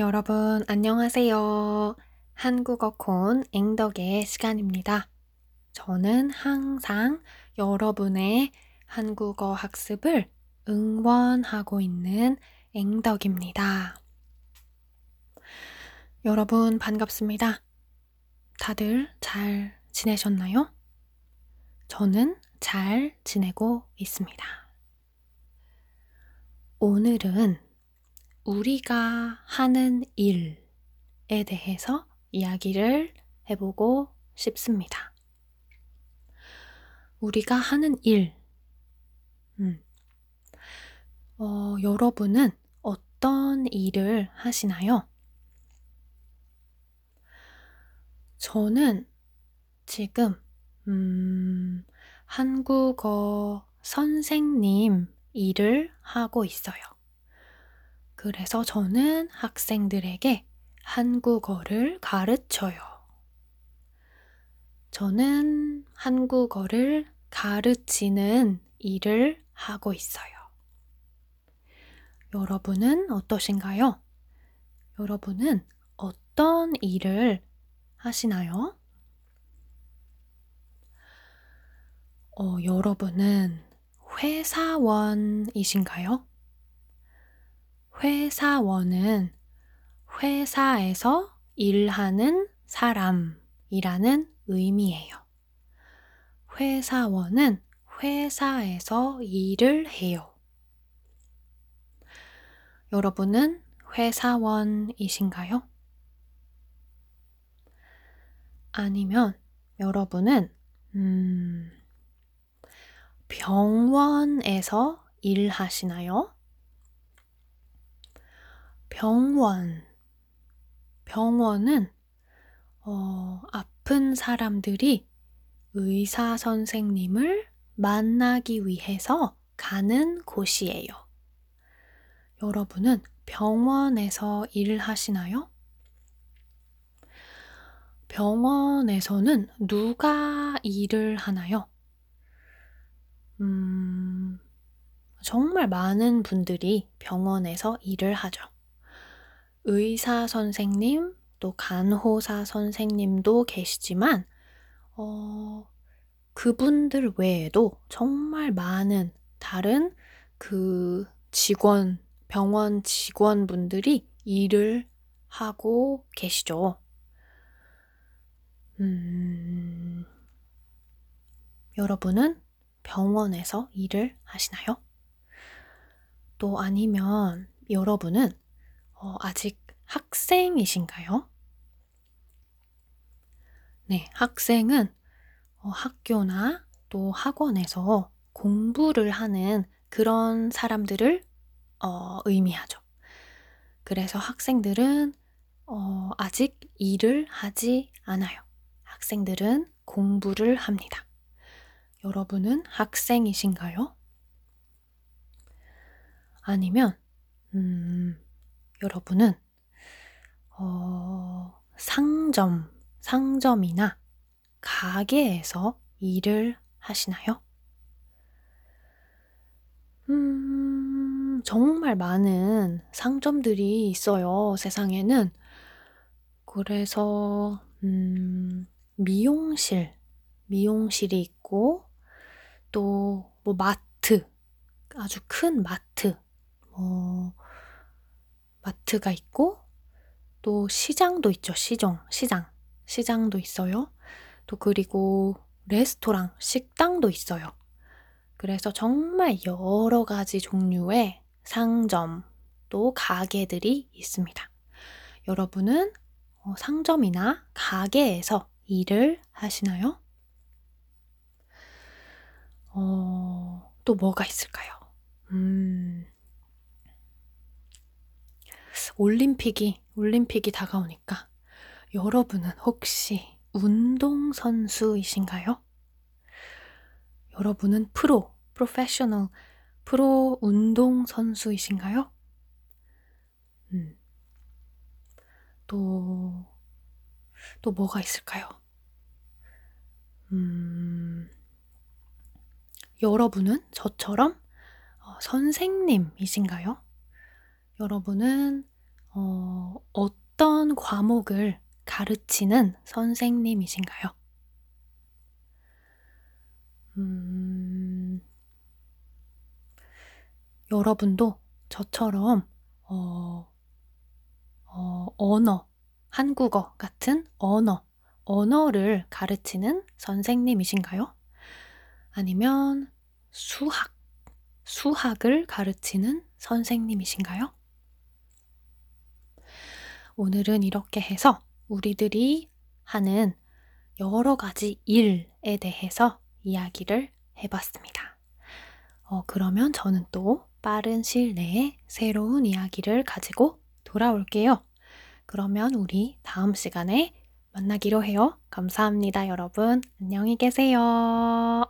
여러분, 안녕하세요. 한국어 콘 앵덕의 시간입니다. 저는 항상 여러분의 한국어 학습을 응원하고 있는 앵덕입니다. 여러분, 반갑습니다. 다들 잘 지내셨나요? 저는 잘 지내고 있습니다. 오늘은 우리가 하는 일에 대해서 이야기를 해보고 싶습니다. 우리가 하는 일. 음. 어, 여러분은 어떤 일을 하시나요? 저는 지금, 음, 한국어 선생님 일을 하고 있어요. 그래서 저는 학생들에게 한국어를 가르쳐요. 저는 한국어를 가르치는 일을 하고 있어요. 여러분은 어떠신가요? 여러분은 어떤 일을 하시나요? 어, 여러분은 회사원이신가요? 회사원은 회사에서 일하는 사람이라는 의미예요. 회사원은 회사에서 일을 해요. 여러분은 회사원이신가요? 아니면 여러분은 음, 병원에서 일하시나요? 병원. 병원은 어, 아픈 사람들이 의사 선생님을 만나기 위해서 가는 곳이에요. 여러분은 병원에서 일을 하시나요? 병원에서는 누가 일을 하나요? 음, 정말 많은 분들이 병원에서 일을 하죠. 의사 선생님, 또 간호사 선생님도 계시지만, 어, 그분들 외에도 정말 많은 다른 그 직원, 병원 직원분들이 일을 하고 계시죠. 음, 여러분은 병원에서 일을 하시나요? 또 아니면 여러분은 어, 아직 학생이신가요? 네, 학생은 어, 학교나 또 학원에서 공부를 하는 그런 사람들을 어, 의미하죠. 그래서 학생들은 어, 아직 일을 하지 않아요. 학생들은 공부를 합니다. 여러분은 학생이신가요? 아니면, 음, 여러분은 어, 상점, 상점이나 가게에서 일을 하시나요? 음, 정말 많은 상점들이 있어요, 세상에는. 그래서, 음, 미용실, 미용실이 있고, 또, 뭐, 마트, 아주 큰 마트, 뭐, 마트가 있고 또 시장도 있죠. 시정, 시장. 시장도 있어요. 또 그리고 레스토랑, 식당도 있어요. 그래서 정말 여러 가지 종류의 상점, 또 가게들이 있습니다. 여러분은 어, 상점이나 가게에서 일을 하시나요? 어, 또 뭐가 있을까요? 음, 올림픽이, 올림픽이 다가오니까 여러분은 혹시 운동선수이신가요? 여러분은 프로, 프로페셔널, 프로 운동선수이신가요? 음. 또, 또 뭐가 있을까요? 음, 여러분은 저처럼 어, 선생님이신가요? 여러분은 어, 어떤 과목을 가르치는 선생님이신가요? 음, 여러분도 저처럼 어, 어, 언어, 한국어 같은 언어, 언어를 가르치는 선생님이신가요? 아니면 수학, 수학을 가르치는 선생님이신가요? 오늘은 이렇게 해서 우리들이 하는 여러 가지 일에 대해서 이야기를 해봤습니다. 어, 그러면 저는 또 빠른 시일 내에 새로운 이야기를 가지고 돌아올게요. 그러면 우리 다음 시간에 만나기로 해요. 감사합니다, 여러분. 안녕히 계세요.